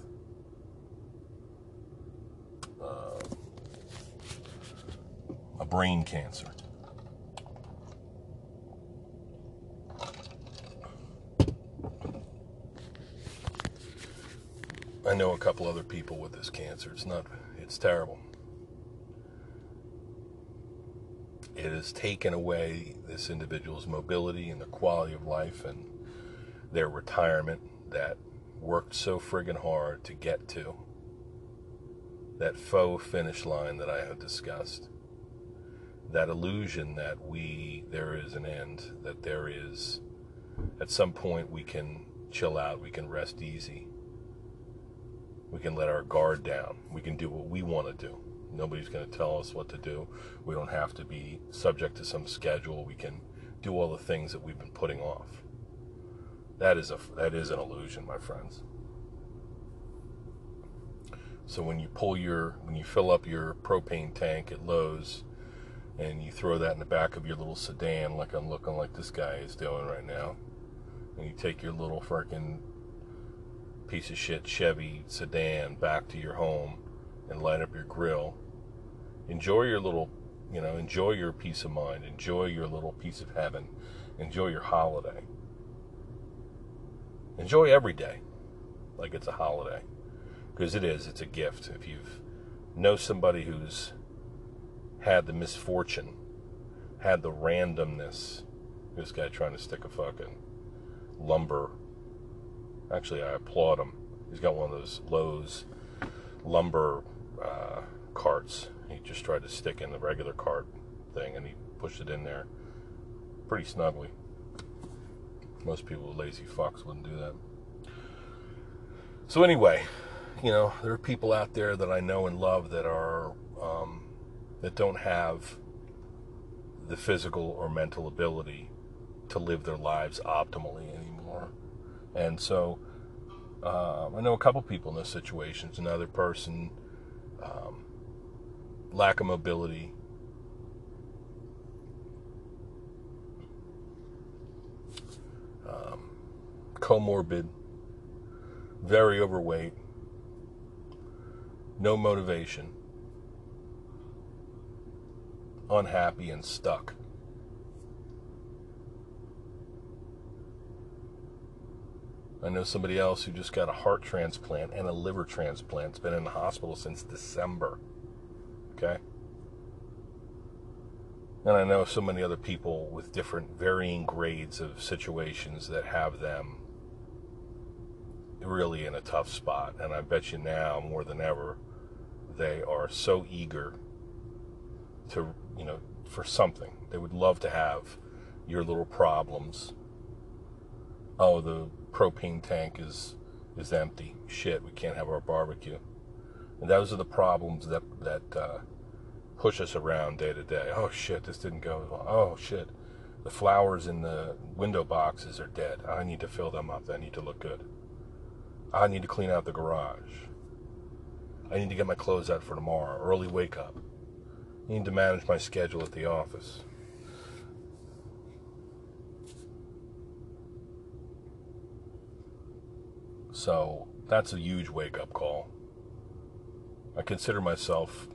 Speaker 1: Uh, a brain cancer. I know a couple other people with this cancer. It's not, it's terrible. It has taken away this individual's mobility and their quality of life and their retirement that worked so friggin' hard to get to. That faux finish line that I have discussed. That illusion that we, there is an end, that there is at some point we can chill out, we can rest easy. We can let our guard down. We can do what we want to do. Nobody's going to tell us what to do. We don't have to be subject to some schedule. We can do all the things that we've been putting off. That is a that is an illusion, my friends. So when you pull your when you fill up your propane tank at Lowe's and you throw that in the back of your little sedan like I'm looking like this guy is doing right now, and you take your little freaking piece of shit Chevy sedan back to your home and light up your grill. Enjoy your little, you know, enjoy your peace of mind. Enjoy your little piece of heaven. Enjoy your holiday. Enjoy every day like it's a holiday because it is. It's a gift. If you know somebody who's had the misfortune, had the randomness, this guy trying to stick a fucking lumber. Actually, I applaud him. He's got one of those Lowe's lumber uh, carts. He just tried to stick in the regular cart thing and he pushed it in there pretty snugly. Most people, lazy fucks, wouldn't do that. So, anyway, you know, there are people out there that I know and love that are, um, that don't have the physical or mental ability to live their lives optimally anymore. And so, uh, I know a couple people in those situations. Another person, um, lack of mobility, um, comorbid, very overweight, no motivation, unhappy, and stuck. I know somebody else who just got a heart transplant and a liver transplant. It's been in the hospital since December. Okay? And I know so many other people with different varying grades of situations that have them really in a tough spot. And I bet you now more than ever, they are so eager to, you know, for something. They would love to have your little problems. Oh, the propane tank is is empty. Shit, we can't have our barbecue. And those are the problems that that uh, push us around day to day. Oh shit, this didn't go well. Oh shit, the flowers in the window boxes are dead. I need to fill them up. I need to look good. I need to clean out the garage. I need to get my clothes out for tomorrow. Early wake up. I need to manage my schedule at the office. So that's a huge wake up call. I consider myself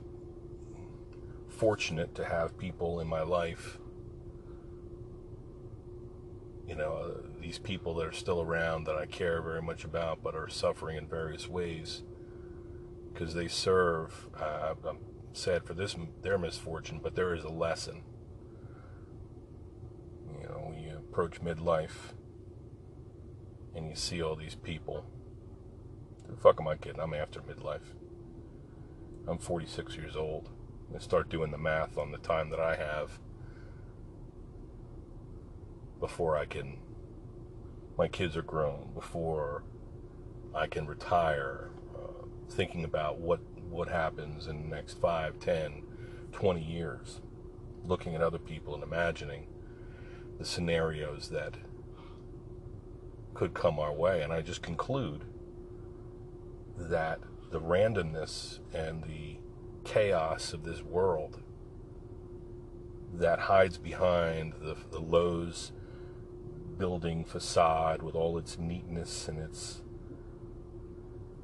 Speaker 1: fortunate to have people in my life, you know, uh, these people that are still around that I care very much about but are suffering in various ways because they serve. Uh, I'm sad for this their misfortune, but there is a lesson. You know, when you approach midlife and you see all these people. The fuck am I kidding? I'm after midlife. I'm 46 years old. I start doing the math on the time that I have before I can. My kids are grown. Before I can retire. Uh, thinking about what what happens in the next 5, 10, 20 years. Looking at other people and imagining the scenarios that could come our way. And I just conclude that the randomness and the chaos of this world that hides behind the, the Lowe's building facade with all its neatness and its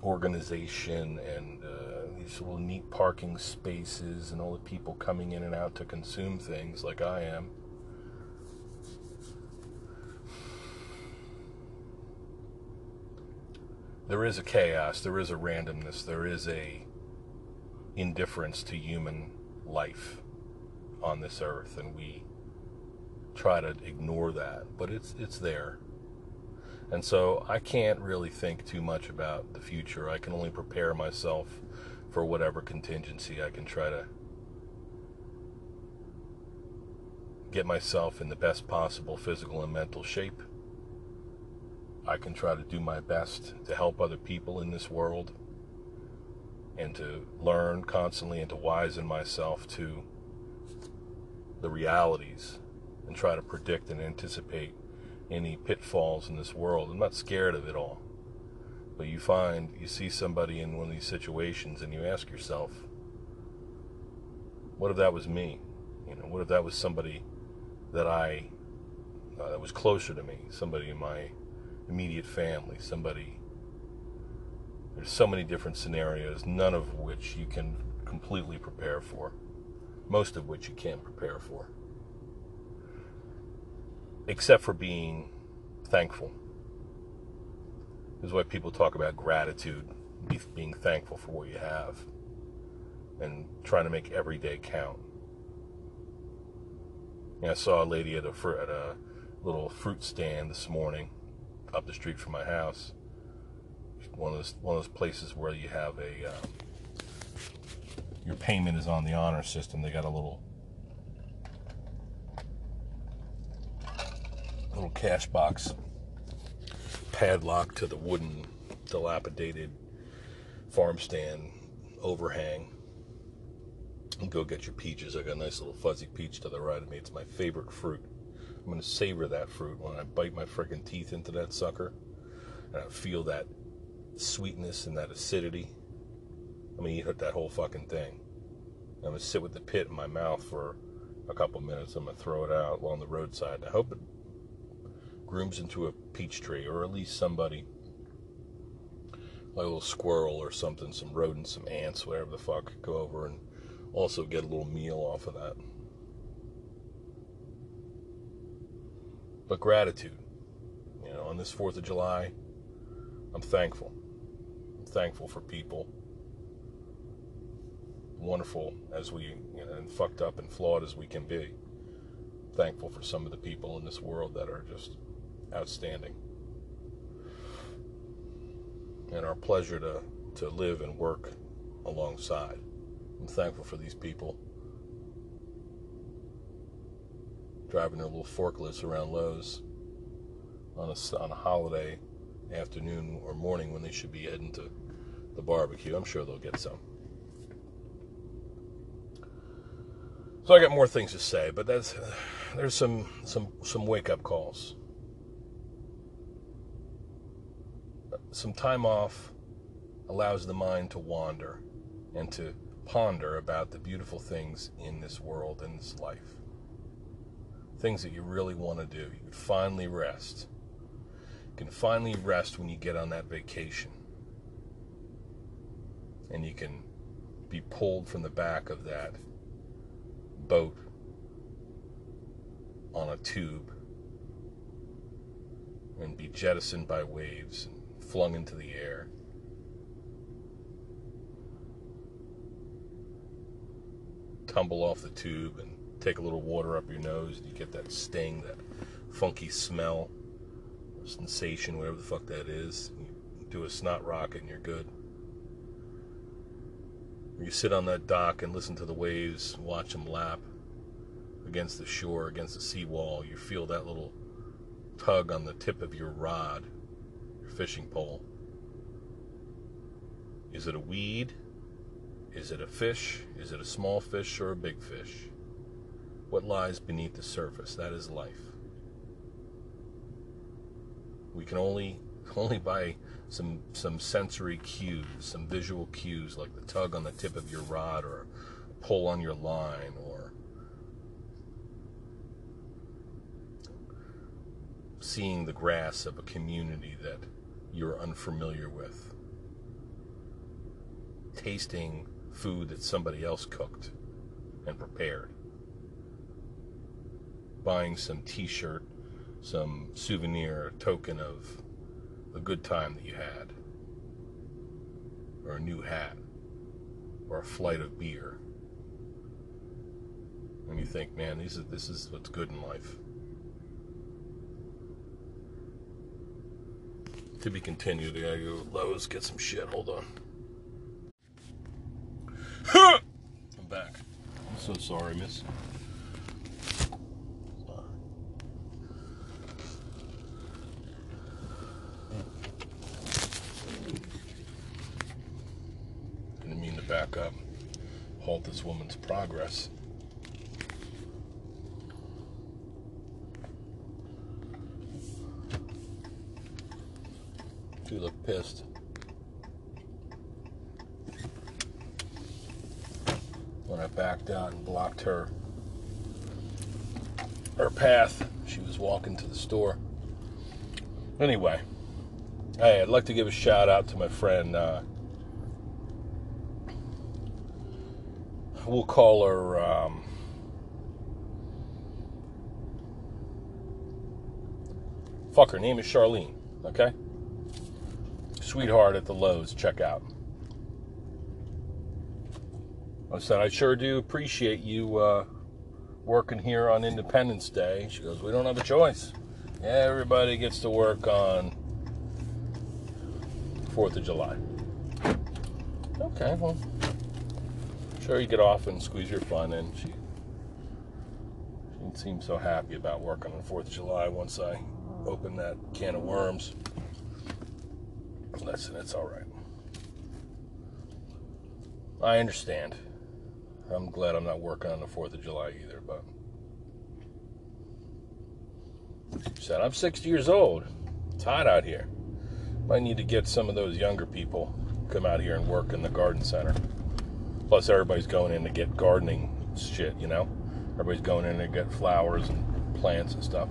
Speaker 1: organization and uh, these little neat parking spaces and all the people coming in and out to consume things like I am there is a chaos, there is a randomness, there is a indifference to human life on this earth, and we try to ignore that, but it's it's there. And so I can't really think too much about the future. I can only prepare myself for whatever contingency I can try to get myself in the best possible physical and mental shape I can try to do my best to help other people in this world and to learn constantly and to wisen myself to the realities and try to predict and anticipate any pitfalls in this world. I'm not scared of it all. But you find, you see somebody in one of these situations and you ask yourself, what if that was me? You know, what if that was somebody that I, uh, that was closer to me, somebody in my immediate family, somebody. There's so many different scenarios, none of which you can completely prepare for, most of which you can't prepare for except for being thankful. This is why people talk about gratitude, being thankful for what you have, and trying to make every day count. I saw a lady at a, at a little fruit stand this morning up the street from my house. One of those, one of those places where you have a um, your payment is on the honor system. They got a little little cash box padlock to the wooden, dilapidated farm stand overhang. And go get your peaches. I got a nice little fuzzy peach to the right of me. It's my favorite fruit. I'm gonna savor that fruit when I bite my freaking teeth into that sucker, and I feel that sweetness and that acidity. I'm gonna eat that whole fucking thing. I'm gonna sit with the pit in my mouth for a couple minutes. I'm gonna throw it out along the roadside. I hope it grooms into a peach tree, or at least somebody, like a little squirrel or something, some rodents, some ants, whatever the fuck, go over and also get a little meal off of that. But gratitude, you know, on this 4th of July, I'm thankful. I'm thankful for people. Wonderful as we, you know, and fucked up and flawed as we can be. Thankful for some of the people in this world that are just outstanding. And our pleasure to, to live and work alongside. I'm thankful for these people driving their little forklifts around Lowe's on a, on a holiday afternoon or morning when they should be heading to the barbecue. I'm sure they'll get some. So I got more things to say, but that's there's some some some wake up calls. some time off allows the mind to wander and to ponder about the beautiful things in this world and this life. Things that you really want to do. You can finally rest. You can finally rest when you get on that vacation. And you can be pulled from the back of that boat on a tube and be jettisoned by waves and flung into the air. Tumble off the tube and take a little water up your nose, and you get that sting, that funky smell, sensation, whatever the fuck that is. You do a snot rocket and you're good. You sit on that dock and listen to the waves, watch them lap against the shore, against the seawall. You feel that little tug on the tip of your rod your fishing pole. Is it a weed? Is it a fish? Is it a small fish or a big fish? What lies beneath the surface? That is life. We can only only by some some sensory cues, some visual cues like the tug on the tip of your rod or pull on your line or seeing the grass of a community that you're unfamiliar with. Tasting food that somebody else cooked and prepared. Buying some t shirt, some souvenir token of a good time that you had, or a new hat, or a flight of beer. And you think, man, this is, this is what's good in life. To be continued. I gotta go to Lowe's, get some shit. Hold on. I'm back. I'm so sorry, miss. Back up. Halt this woman's progress. She looked pissed. When I backed out and blocked her her path, she was walking to the store. Anyway, hey, I'd like to give a shout out to my friend. Uh, we'll call her. Um, fuck, her name is Charlene. Okay sweetheart at the Lowe's checkout. I said, I sure do appreciate you uh, working here on Independence Day. She goes, We don't have a choice. Everybody gets to work on 4th of July. Okay, well, sure you get off and squeeze your fun in. She, she didn't seem so happy about working on 4th of July once I opened that can of worms. Listen, it's all right. I understand. I'm glad I'm not working on the 4th of July either, but. She Said, I'm 60 years old. It's hot out here. Might need to get some of those younger people come out here and work in the garden center. Plus, everybody's going in to get gardening shit, you know? Everybody's going in to get flowers and plants and stuff.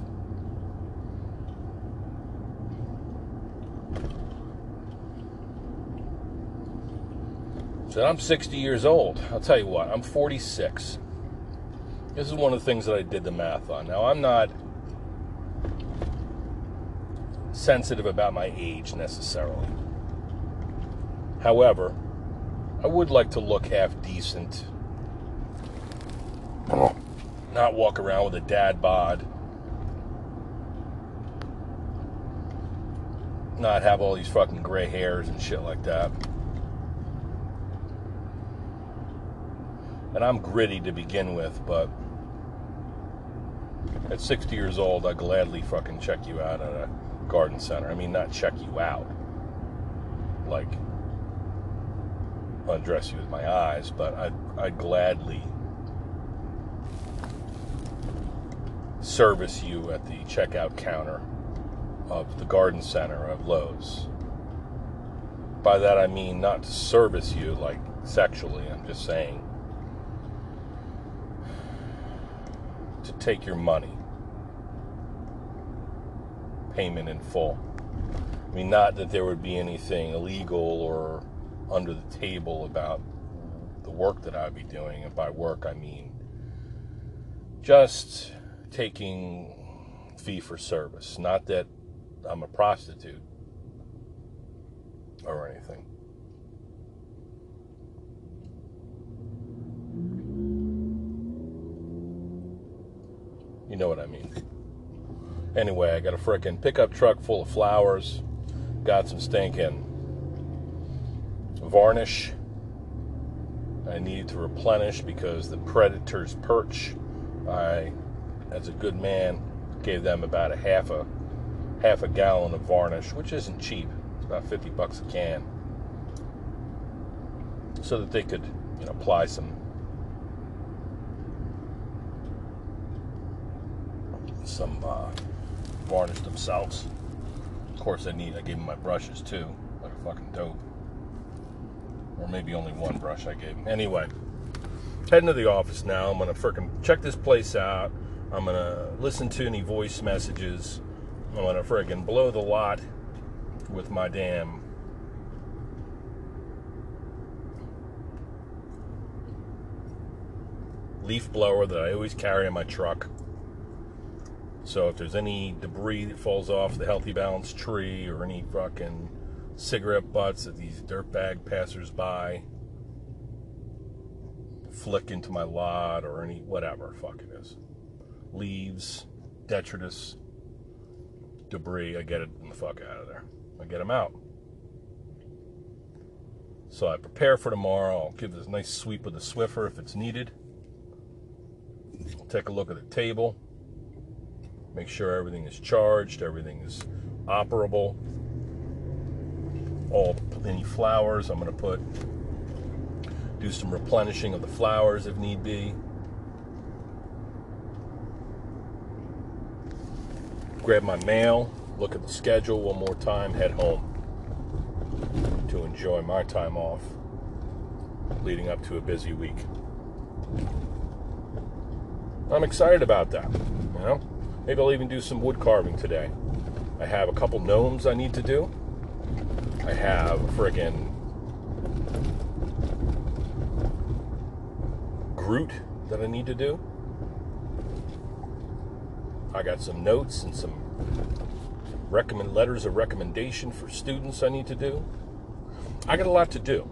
Speaker 1: said, I'm 60 years old. I'll tell you what, I'm 46. This is one of the things that I did the math on. Now, I'm not sensitive about my age necessarily. However, I would like to look half decent. Not walk around with a dad bod. Not have all these fucking gray hairs and shit like that. and I'm gritty to begin with, but at 60 years old, I gladly fucking check you out at a garden center. I mean, not check you out, like undress you with my eyes, but I'd, I'd gladly service you at the checkout counter of the garden center of Lowe's. By that I mean not to service you like sexually, I'm just saying to take your money. Payment in full. I mean, not that there would be anything illegal or under the table about the work that I'd be doing. And by work, I mean just taking fee for service. Not that I'm a prostitute or anything. You know what I mean. Anyway, I got a freaking pickup truck full of flowers. Got some stinking varnish I needed to replenish because the Predator's perch, I, as a good man, gave them about a half a half a gallon of varnish, which isn't cheap. It's about 50 bucks a can. So that they could, you know, apply some some uh, varnish themselves. Of course, I need. I gave them my brushes too, like a fucking dope. Or maybe only one brush I gave him. Anyway, heading to the office now. I'm gonna freaking check this place out. I'm gonna listen to any voice messages. I'm gonna freaking blow the lot with my damn leaf blower that I always carry in my truck. So if there's any debris that falls off the Healthy Balance tree or any fucking cigarette butts that these dirtbag passersby flick into my lot or any whatever fuck it is, leaves, detritus, debris, I get it the fuck out of there. I get them out. So I prepare for tomorrow. I'll give this nice sweep with the Swiffer if it's needed. I'll take a look at the table make sure everything is charged, everything is operable. All any flowers, I'm going to put do some replenishing of the flowers if need be. Grab my mail, look at the schedule one more time, head home to enjoy my time off leading up to a busy week. I'm excited about that. You know, maybe I'll even do some wood carving today. I have a couple gnomes I need to do. I have friggin' Groot that I need to do. I got some notes and some recommend letters of recommendation for students I need to do. I got a lot to do.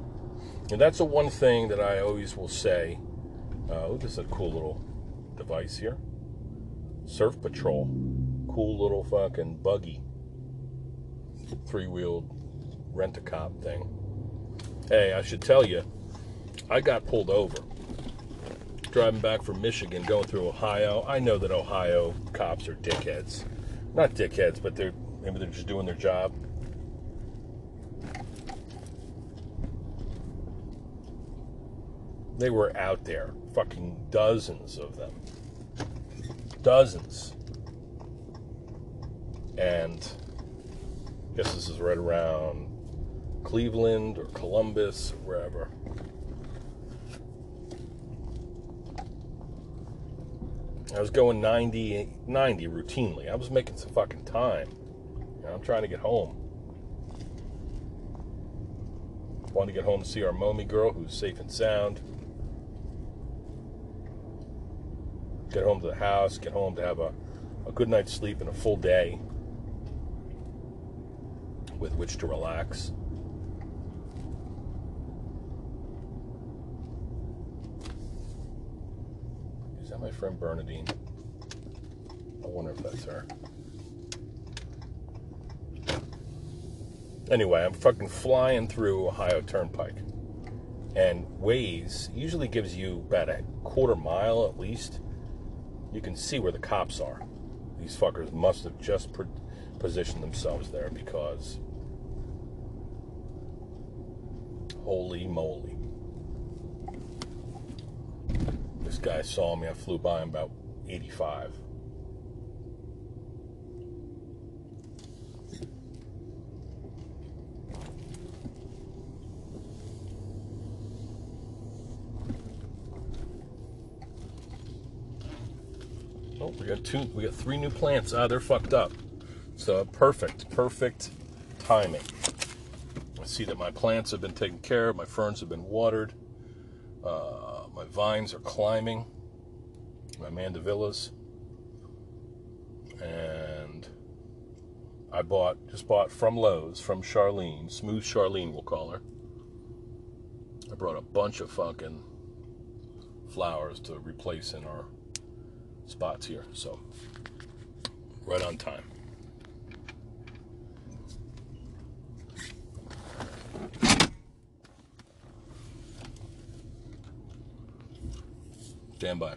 Speaker 1: And that's the one thing that I always will say. Oh, this is a cool little device here. Surf Patrol. Cool little fucking buggy. Three wheeled rent a cop thing. Hey, I should tell you, I got pulled over driving back from Michigan, going through Ohio. I know that Ohio cops are dickheads. Not dickheads, but they're maybe they're just doing their job. They were out there, fucking dozens of them. Dozens. And I guess this is right around Cleveland or Columbus or wherever. I was going 90, 90 routinely. I was making some fucking time. You know, I'm trying to get home. Want to get home to see our mommy girl who's safe and sound. Get home to the house, get home to have a, a good night's sleep and a full day with which to relax. My friend Bernadine? I wonder if that's her. Anyway, I'm fucking flying through Ohio Turnpike. And Waze usually gives you about a quarter mile at least. You can see where the cops are. These fuckers must have just positioned themselves there because holy moly. This guy saw me. I flew by him about 85. Oh, we got two. We got three new plants. Ah, they're fucked up. So perfect, perfect timing. I see that my plants have been taken care of. My ferns have been watered. Uh, my vines are climbing, my mandevillas, and I bought just bought from Lowe's from Charlene, Smooth Charlene, we'll call her. I brought a bunch of fucking flowers to replace in our spots here, so right on time. Stand by.